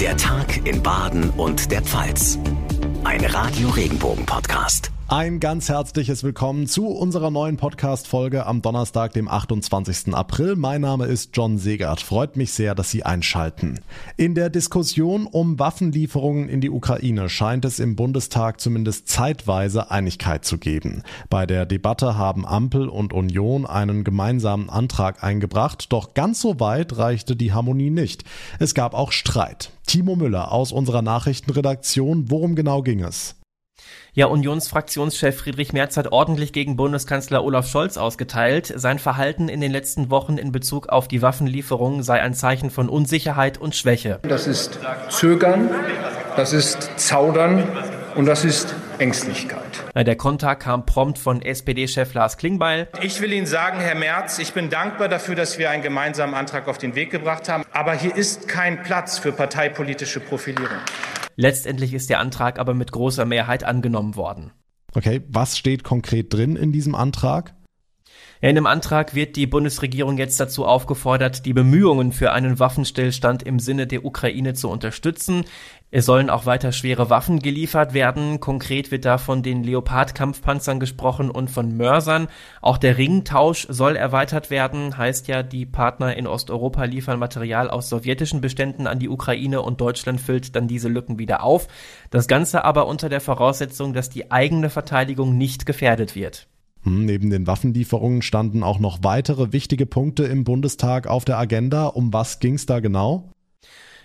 Der Tag in Baden und der Pfalz. Ein Radio Regenbogen Podcast. Ein ganz herzliches Willkommen zu unserer neuen Podcast-Folge am Donnerstag, dem 28. April. Mein Name ist John Segert. Freut mich sehr, dass Sie einschalten. In der Diskussion um Waffenlieferungen in die Ukraine scheint es im Bundestag zumindest zeitweise Einigkeit zu geben. Bei der Debatte haben Ampel und Union einen gemeinsamen Antrag eingebracht, doch ganz so weit reichte die Harmonie nicht. Es gab auch Streit. Timo Müller aus unserer Nachrichtenredaktion, worum genau ging es? Ja, Unionsfraktionschef Friedrich Merz hat ordentlich gegen Bundeskanzler Olaf Scholz ausgeteilt. Sein Verhalten in den letzten Wochen in Bezug auf die Waffenlieferungen sei ein Zeichen von Unsicherheit und Schwäche. Das ist Zögern, das ist Zaudern und das ist Ängstlichkeit. Der Konter kam prompt von SPD-Chef Lars Klingbeil. Ich will Ihnen sagen, Herr Merz, ich bin dankbar dafür, dass wir einen gemeinsamen Antrag auf den Weg gebracht haben. Aber hier ist kein Platz für parteipolitische Profilierung. Letztendlich ist der Antrag aber mit großer Mehrheit angenommen worden. Okay, was steht konkret drin in diesem Antrag? Ja, in dem Antrag wird die Bundesregierung jetzt dazu aufgefordert, die Bemühungen für einen Waffenstillstand im Sinne der Ukraine zu unterstützen. Es sollen auch weiter schwere Waffen geliefert werden. Konkret wird da von den Leopard-Kampfpanzern gesprochen und von Mörsern. Auch der Ringtausch soll erweitert werden. Heißt ja, die Partner in Osteuropa liefern Material aus sowjetischen Beständen an die Ukraine und Deutschland füllt dann diese Lücken wieder auf. Das Ganze aber unter der Voraussetzung, dass die eigene Verteidigung nicht gefährdet wird. Hm, neben den Waffenlieferungen standen auch noch weitere wichtige Punkte im Bundestag auf der Agenda. Um was ging's da genau?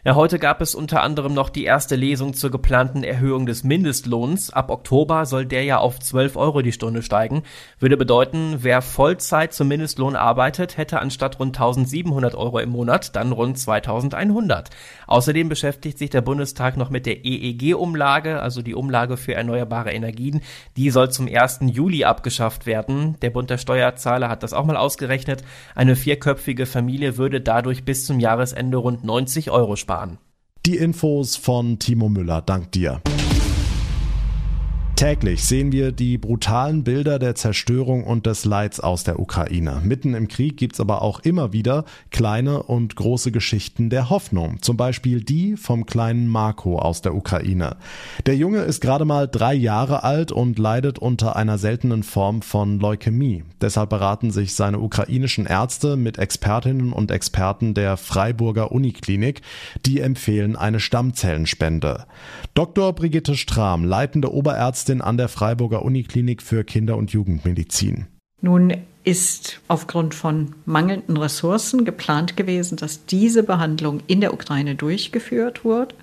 Ja, heute gab es unter anderem noch die erste Lesung zur geplanten Erhöhung des Mindestlohns. Ab Oktober soll der ja auf 12 Euro die Stunde steigen. Würde bedeuten, wer Vollzeit zum Mindestlohn arbeitet, hätte anstatt rund 1700 Euro im Monat dann rund 2100. Außerdem beschäftigt sich der Bundestag noch mit der EEG-Umlage, also die Umlage für erneuerbare Energien. Die soll zum 1. Juli abgeschafft werden. Der Bund der Steuerzahler hat das auch mal ausgerechnet. Eine vierköpfige Familie würde dadurch bis zum Jahresende rund 90 Euro sparen sparen. Die Infos von Timo Müller, dank dir. Täglich sehen wir die brutalen Bilder der Zerstörung und des Leids aus der Ukraine. Mitten im Krieg gibt's aber auch immer wieder kleine und große Geschichten der Hoffnung. Zum Beispiel die vom kleinen Marco aus der Ukraine. Der Junge ist gerade mal drei Jahre alt und leidet unter einer seltenen Form von Leukämie. Deshalb beraten sich seine ukrainischen Ärzte mit Expertinnen und Experten der Freiburger Uniklinik. Die empfehlen eine Stammzellenspende. Dr. Brigitte Strahm, leitende Oberärztin Ärztin an der Freiburger Uniklinik für Kinder- und Jugendmedizin. Nun ist aufgrund von mangelnden Ressourcen geplant gewesen, dass diese Behandlung in der Ukraine durchgeführt wird.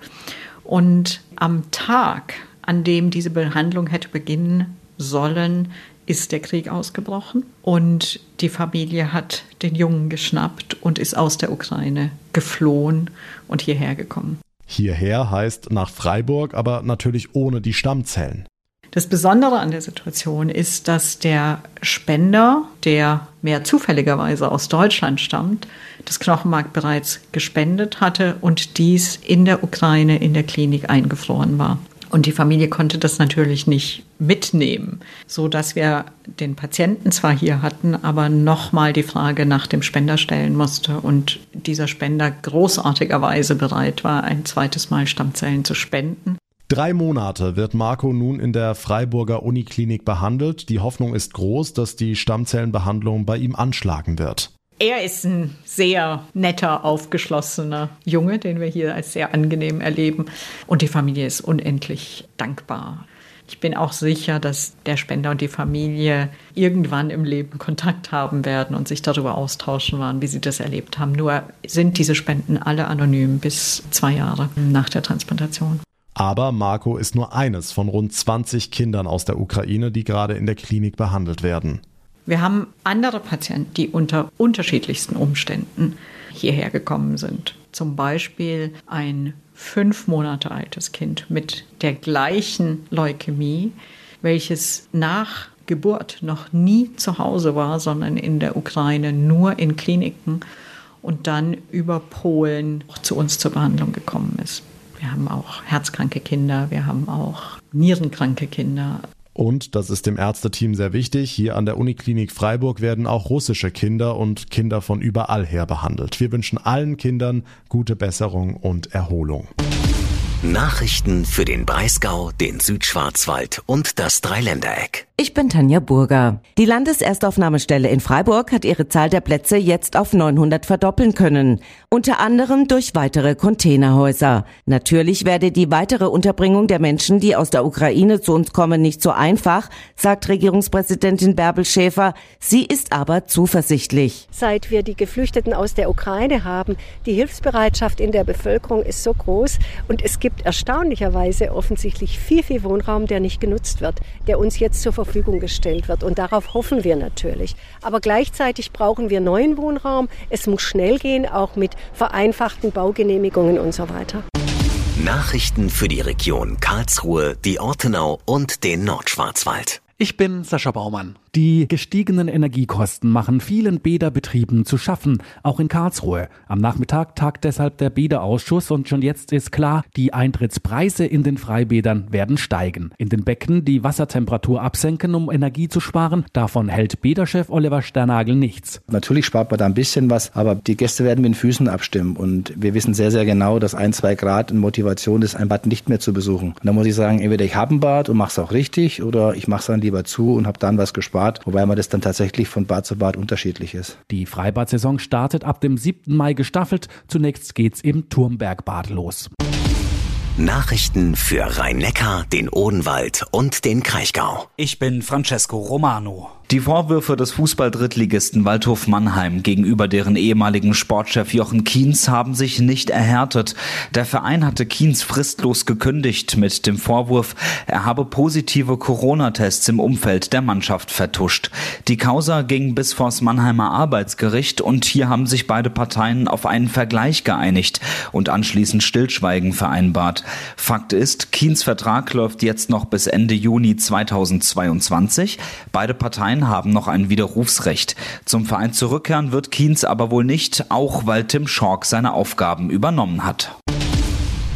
Und am Tag, an dem diese Behandlung hätte beginnen sollen, ist der Krieg ausgebrochen und die Familie hat den Jungen geschnappt und ist aus der Ukraine geflohen und hierher gekommen. Hierher heißt nach Freiburg, aber natürlich ohne die Stammzellen. Das Besondere an der Situation ist, dass der Spender, der mehr zufälligerweise aus Deutschland stammt, das Knochenmark bereits gespendet hatte und dies in der Ukraine in der Klinik eingefroren war. Und die Familie konnte das natürlich nicht mitnehmen, so dass wir den Patienten zwar hier hatten, aber nochmal die Frage nach dem Spender stellen musste und dieser Spender großartigerweise bereit war, ein zweites Mal Stammzellen zu spenden. Drei Monate wird Marco nun in der Freiburger Uniklinik behandelt. Die Hoffnung ist groß, dass die Stammzellenbehandlung bei ihm anschlagen wird. Er ist ein sehr netter, aufgeschlossener Junge, den wir hier als sehr angenehm erleben. Und die Familie ist unendlich dankbar. Ich bin auch sicher, dass der Spender und die Familie irgendwann im Leben Kontakt haben werden und sich darüber austauschen werden, wie sie das erlebt haben. Nur sind diese Spenden alle anonym bis zwei Jahre nach der Transplantation. Aber Marco ist nur eines von rund 20 Kindern aus der Ukraine, die gerade in der Klinik behandelt werden. Wir haben andere Patienten, die unter unterschiedlichsten Umständen hierher gekommen sind. Zum Beispiel ein fünf Monate altes Kind mit der gleichen Leukämie, welches nach Geburt noch nie zu Hause war, sondern in der Ukraine nur in Kliniken und dann über Polen zu uns zur Behandlung gekommen ist. Wir haben auch herzkranke Kinder, wir haben auch nierenkranke Kinder. Und, das ist dem Ärzteteam sehr wichtig, hier an der Uniklinik Freiburg werden auch russische Kinder und Kinder von überall her behandelt. Wir wünschen allen Kindern gute Besserung und Erholung. Nachrichten für den Breisgau, den Südschwarzwald und das Dreiländereck. Ich bin Tanja Burger. Die Landeserstaufnahmestelle in Freiburg hat ihre Zahl der Plätze jetzt auf 900 verdoppeln können. Unter anderem durch weitere Containerhäuser. Natürlich werde die weitere Unterbringung der Menschen, die aus der Ukraine zu uns kommen, nicht so einfach, sagt Regierungspräsidentin Bärbel Schäfer. Sie ist aber zuversichtlich. Seit wir die Geflüchteten aus der Ukraine haben, die Hilfsbereitschaft in der Bevölkerung ist so groß und es gibt erstaunlicherweise offensichtlich viel, viel Wohnraum, der nicht genutzt wird, der uns jetzt zur Verfügung Verfügung gestellt wird. Und darauf hoffen wir natürlich. Aber gleichzeitig brauchen wir neuen Wohnraum. Es muss schnell gehen, auch mit vereinfachten Baugenehmigungen und so weiter. Nachrichten für die Region Karlsruhe, die Ortenau und den Nordschwarzwald. Ich bin Sascha Baumann. Die gestiegenen Energiekosten machen vielen Bäderbetrieben zu schaffen, auch in Karlsruhe. Am Nachmittag tagt deshalb der Bäderausschuss und schon jetzt ist klar, die Eintrittspreise in den Freibädern werden steigen. In den Becken die Wassertemperatur absenken, um Energie zu sparen, davon hält Bäderchef Oliver Sternagel nichts. Natürlich spart man da ein bisschen was, aber die Gäste werden mit den Füßen abstimmen und wir wissen sehr, sehr genau, dass ein, zwei Grad eine Motivation ist, ein Bad nicht mehr zu besuchen. Und da muss ich sagen, entweder ich habe ein Bad und mache es auch richtig oder ich mache es dann lieber zu und habe dann was gespart Bad, wobei man das dann tatsächlich von Bad zu Bad unterschiedlich ist. Die Freibad-Saison startet ab dem 7. Mai gestaffelt. Zunächst geht's im Turmbergbad los. Nachrichten für Rhein-Neckar, den Odenwald und den Kraichgau. Ich bin Francesco Romano. Die Vorwürfe des Fußball-Drittligisten Waldhof Mannheim gegenüber deren ehemaligen Sportchef Jochen Kienz haben sich nicht erhärtet. Der Verein hatte Kienz fristlos gekündigt mit dem Vorwurf, er habe positive Corona-Tests im Umfeld der Mannschaft vertuscht. Die Causa ging bis vors Mannheimer Arbeitsgericht und hier haben sich beide Parteien auf einen Vergleich geeinigt und anschließend Stillschweigen vereinbart. Fakt ist, Kienz Vertrag läuft jetzt noch bis Ende Juni 2022. Beide Parteien Verein haben noch ein Widerrufsrecht. Zum Verein zurückkehren wird Kienz aber wohl nicht, auch weil Tim Schork seine Aufgaben übernommen hat.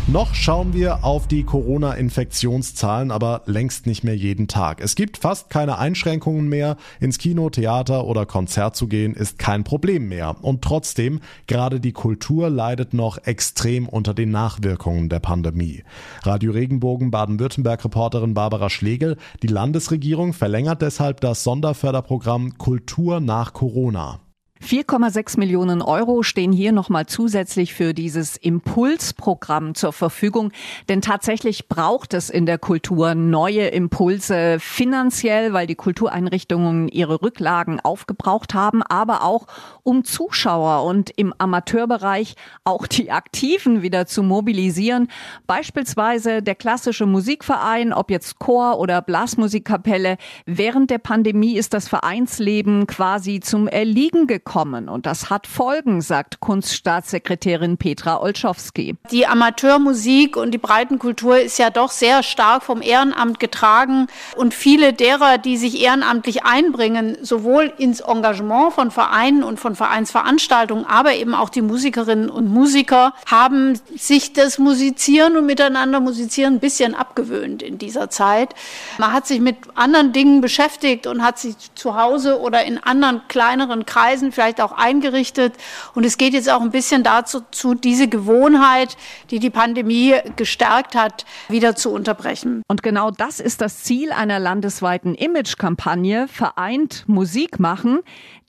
Noch schauen wir auf die Corona-Infektionszahlen, aber längst nicht mehr jeden Tag. Es gibt fast keine Einschränkungen mehr. Ins Kino, Theater oder Konzert zu gehen ist kein Problem mehr. Und trotzdem, gerade die Kultur leidet noch extrem unter den Nachwirkungen der Pandemie. Radio Regenbogen Baden-Württemberg-Reporterin Barbara Schlegel, die Landesregierung verlängert deshalb das Sonderförderprogramm Kultur nach Corona. 4,6 Millionen Euro stehen hier nochmal zusätzlich für dieses Impulsprogramm zur Verfügung. Denn tatsächlich braucht es in der Kultur neue Impulse finanziell, weil die Kultureinrichtungen ihre Rücklagen aufgebraucht haben, aber auch um Zuschauer und im Amateurbereich auch die Aktiven wieder zu mobilisieren. Beispielsweise der klassische Musikverein, ob jetzt Chor oder Blasmusikkapelle. Während der Pandemie ist das Vereinsleben quasi zum Erliegen gekommen kommen. Und das hat Folgen, sagt Kunststaatssekretärin Petra Olschowski. Die Amateurmusik und die Breitenkultur ist ja doch sehr stark vom Ehrenamt getragen. Und viele derer, die sich ehrenamtlich einbringen, sowohl ins Engagement von Vereinen und von Vereinsveranstaltungen, aber eben auch die Musikerinnen und Musiker, haben sich das Musizieren und miteinander musizieren ein bisschen abgewöhnt in dieser Zeit. Man hat sich mit anderen Dingen beschäftigt und hat sich zu Hause oder in anderen kleineren Kreisen vielleicht vielleicht auch eingerichtet. Und es geht jetzt auch ein bisschen dazu, zu, diese Gewohnheit, die die Pandemie gestärkt hat, wieder zu unterbrechen. Und genau das ist das Ziel einer landesweiten Imagekampagne, vereint Musik machen.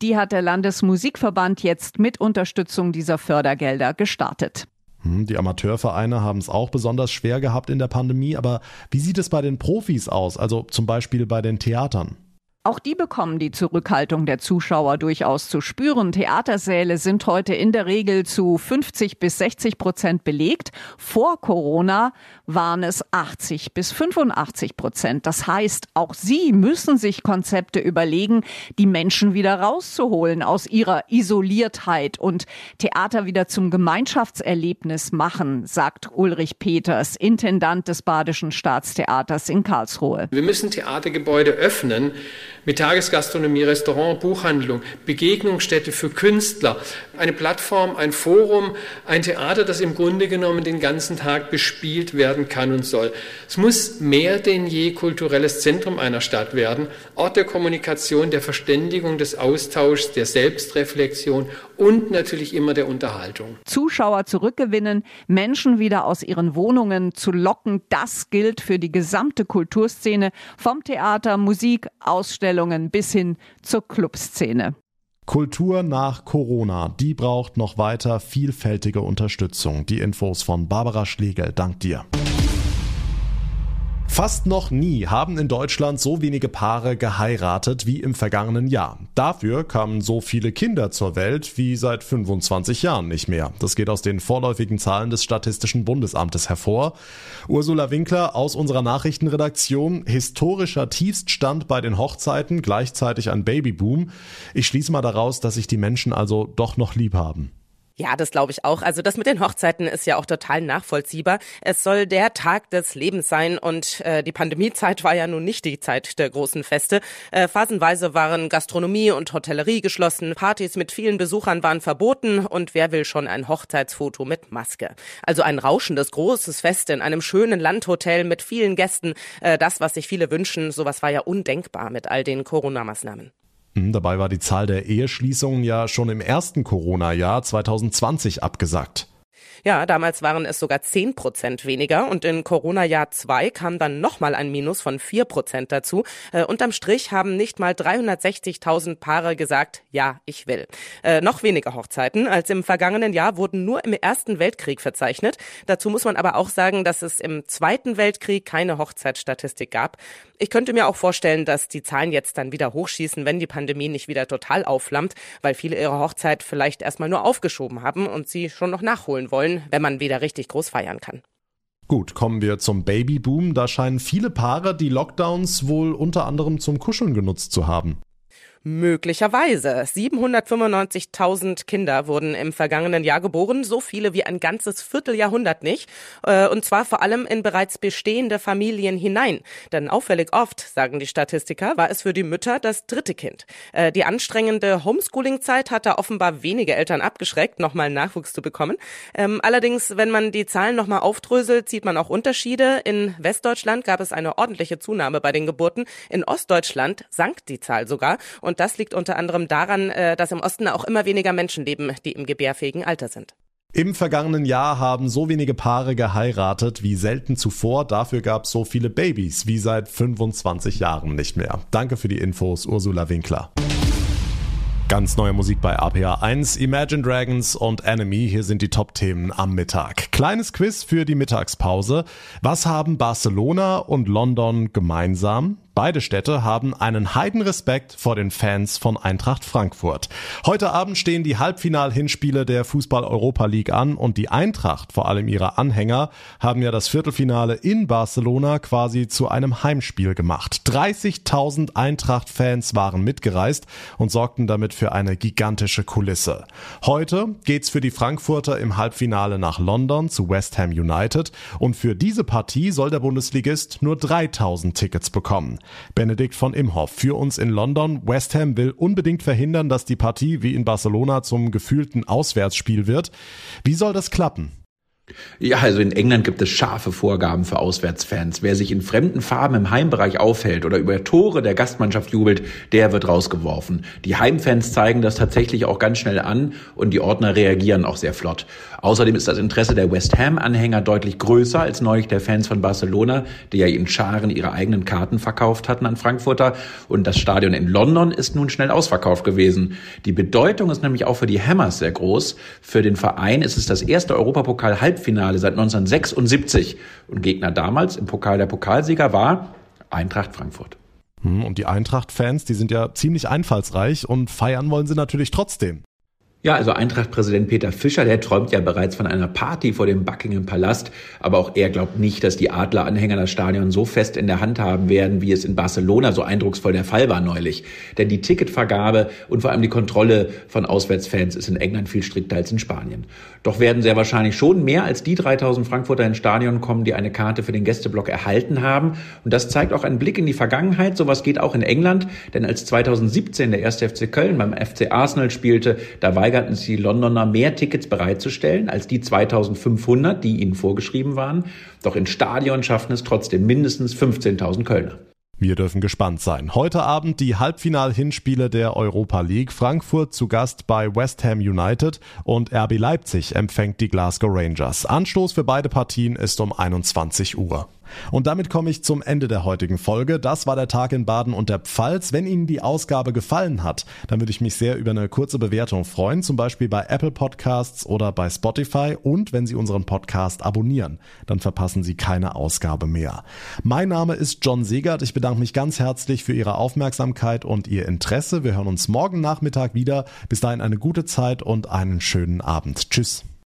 Die hat der Landesmusikverband jetzt mit Unterstützung dieser Fördergelder gestartet. Hm, die Amateurvereine haben es auch besonders schwer gehabt in der Pandemie, aber wie sieht es bei den Profis aus, also zum Beispiel bei den Theatern? Auch die bekommen die Zurückhaltung der Zuschauer durchaus zu spüren. Theatersäle sind heute in der Regel zu 50 bis 60 Prozent belegt. Vor Corona waren es 80 bis 85 Prozent. Das heißt, auch sie müssen sich Konzepte überlegen, die Menschen wieder rauszuholen aus ihrer Isoliertheit und Theater wieder zum Gemeinschaftserlebnis machen, sagt Ulrich Peters, Intendant des Badischen Staatstheaters in Karlsruhe. Wir müssen Theatergebäude öffnen mit Tagesgastronomie, Restaurant, Buchhandlung, Begegnungsstätte für Künstler, eine Plattform, ein Forum, ein Theater, das im Grunde genommen den ganzen Tag bespielt werden kann und soll. Es muss mehr denn je kulturelles Zentrum einer Stadt werden, Ort der Kommunikation, der Verständigung, des Austauschs, der Selbstreflexion und natürlich immer der Unterhaltung. Zuschauer zurückgewinnen, Menschen wieder aus ihren Wohnungen zu locken, das gilt für die gesamte Kulturszene, vom Theater, Musik, Ausstellungen bis hin zur Clubszene. Kultur nach Corona, die braucht noch weiter vielfältige Unterstützung. Die Infos von Barbara Schlegel, dank dir. Fast noch nie haben in Deutschland so wenige Paare geheiratet wie im vergangenen Jahr. Dafür kamen so viele Kinder zur Welt wie seit 25 Jahren nicht mehr. Das geht aus den vorläufigen Zahlen des Statistischen Bundesamtes hervor. Ursula Winkler aus unserer Nachrichtenredaktion. Historischer Tiefststand bei den Hochzeiten, gleichzeitig ein Babyboom. Ich schließe mal daraus, dass sich die Menschen also doch noch lieb haben. Ja, das glaube ich auch. Also das mit den Hochzeiten ist ja auch total nachvollziehbar. Es soll der Tag des Lebens sein und äh, die Pandemiezeit war ja nun nicht die Zeit der großen Feste. Äh, phasenweise waren Gastronomie und Hotellerie geschlossen, Partys mit vielen Besuchern waren verboten und wer will schon ein Hochzeitsfoto mit Maske? Also ein rauschendes großes Fest in einem schönen Landhotel mit vielen Gästen, äh, das, was sich viele wünschen, sowas war ja undenkbar mit all den Corona-Maßnahmen. Hm, dabei war die Zahl der Eheschließungen ja schon im ersten Corona-Jahr 2020 abgesagt. Ja, damals waren es sogar 10 Prozent weniger und in Corona-Jahr 2 kam dann nochmal ein Minus von 4 Prozent dazu. Äh, unterm Strich haben nicht mal 360.000 Paare gesagt, ja, ich will. Äh, noch weniger Hochzeiten als im vergangenen Jahr wurden nur im Ersten Weltkrieg verzeichnet. Dazu muss man aber auch sagen, dass es im Zweiten Weltkrieg keine Hochzeitsstatistik gab. Ich könnte mir auch vorstellen, dass die Zahlen jetzt dann wieder hochschießen, wenn die Pandemie nicht wieder total aufflammt, weil viele ihre Hochzeit vielleicht erstmal nur aufgeschoben haben und sie schon noch nachholen wollen, wenn man wieder richtig groß feiern kann. Gut, kommen wir zum Babyboom. Da scheinen viele Paare die Lockdowns wohl unter anderem zum Kuscheln genutzt zu haben. Möglicherweise. 795.000 Kinder wurden im vergangenen Jahr geboren, so viele wie ein ganzes Vierteljahrhundert nicht. Äh, und zwar vor allem in bereits bestehende Familien hinein. Denn auffällig oft, sagen die Statistiker, war es für die Mütter das dritte Kind. Äh, die anstrengende Homeschooling-Zeit hat da offenbar wenige Eltern abgeschreckt, nochmal Nachwuchs zu bekommen. Ähm, allerdings, wenn man die Zahlen nochmal aufdröselt, sieht man auch Unterschiede. In Westdeutschland gab es eine ordentliche Zunahme bei den Geburten. In Ostdeutschland sank die Zahl sogar. Und und das liegt unter anderem daran, äh, dass im Osten auch immer weniger Menschen leben, die im gebärfähigen Alter sind. Im vergangenen Jahr haben so wenige Paare geheiratet wie selten zuvor. Dafür gab es so viele Babys wie seit 25 Jahren nicht mehr. Danke für die Infos, Ursula Winkler. Ganz neue Musik bei APA 1, Imagine Dragons und Enemy. Hier sind die Top-Themen am Mittag. Kleines Quiz für die Mittagspause. Was haben Barcelona und London gemeinsam? Beide Städte haben einen Heidenrespekt vor den Fans von Eintracht Frankfurt. Heute Abend stehen die Halbfinal-Hinspiele der Fußball-Europa League an und die Eintracht, vor allem ihre Anhänger, haben ja das Viertelfinale in Barcelona quasi zu einem Heimspiel gemacht. 30.000 Eintracht-Fans waren mitgereist und sorgten damit für eine gigantische Kulisse. Heute geht's für die Frankfurter im Halbfinale nach London zu West Ham United und für diese Partie soll der Bundesligist nur 3000 Tickets bekommen. Benedikt von Imhoff für uns in London. West Ham will unbedingt verhindern, dass die Partie wie in Barcelona zum gefühlten Auswärtsspiel wird. Wie soll das klappen? Ja, also in England gibt es scharfe Vorgaben für Auswärtsfans. Wer sich in fremden Farben im Heimbereich aufhält oder über Tore der Gastmannschaft jubelt, der wird rausgeworfen. Die Heimfans zeigen das tatsächlich auch ganz schnell an und die Ordner reagieren auch sehr flott. Außerdem ist das Interesse der West Ham-Anhänger deutlich größer als neulich der Fans von Barcelona, die ja in Scharen ihre eigenen Karten verkauft hatten an Frankfurter. Und das Stadion in London ist nun schnell ausverkauft gewesen. Die Bedeutung ist nämlich auch für die Hammers sehr groß. Für den Verein ist es das erste Europapokal-Halbfinale Halbfinale seit 1976. Und Gegner damals im Pokal der Pokalsieger war Eintracht Frankfurt. Hm, und die Eintracht-Fans, die sind ja ziemlich einfallsreich und feiern wollen sie natürlich trotzdem. Ja, also Eintracht-Präsident Peter Fischer, der träumt ja bereits von einer Party vor dem Buckingham Palast, aber auch er glaubt nicht, dass die Adler-Anhänger das Stadion so fest in der Hand haben werden, wie es in Barcelona so eindrucksvoll der Fall war neulich. Denn die Ticketvergabe und vor allem die Kontrolle von Auswärtsfans ist in England viel strikter als in Spanien. Doch werden sehr wahrscheinlich schon mehr als die 3000 Frankfurter ins Stadion kommen, die eine Karte für den Gästeblock erhalten haben. Und das zeigt auch einen Blick in die Vergangenheit. Sowas geht auch in England, denn als 2017 der erste FC Köln beim FC Arsenal spielte, da weigerte weigerten sich die Londoner mehr Tickets bereitzustellen als die 2500, die ihnen vorgeschrieben waren. Doch ins Stadion schafften es trotzdem mindestens 15.000 Kölner. Wir dürfen gespannt sein. Heute Abend die Halbfinal-Hinspiele der Europa League. Frankfurt zu Gast bei West Ham United und RB Leipzig empfängt die Glasgow Rangers. Anstoß für beide Partien ist um 21 Uhr. Und damit komme ich zum Ende der heutigen Folge. Das war der Tag in Baden und der Pfalz. Wenn Ihnen die Ausgabe gefallen hat, dann würde ich mich sehr über eine kurze Bewertung freuen, zum Beispiel bei Apple Podcasts oder bei Spotify und wenn Sie unseren Podcast abonnieren, dann verpassen Sie keine Ausgabe mehr. Mein Name ist John Segert. Ich bedanke mich ganz herzlich für Ihre Aufmerksamkeit und Ihr Interesse. Wir hören uns morgen Nachmittag wieder. Bis dahin eine gute Zeit und einen schönen Abend. Tschüss.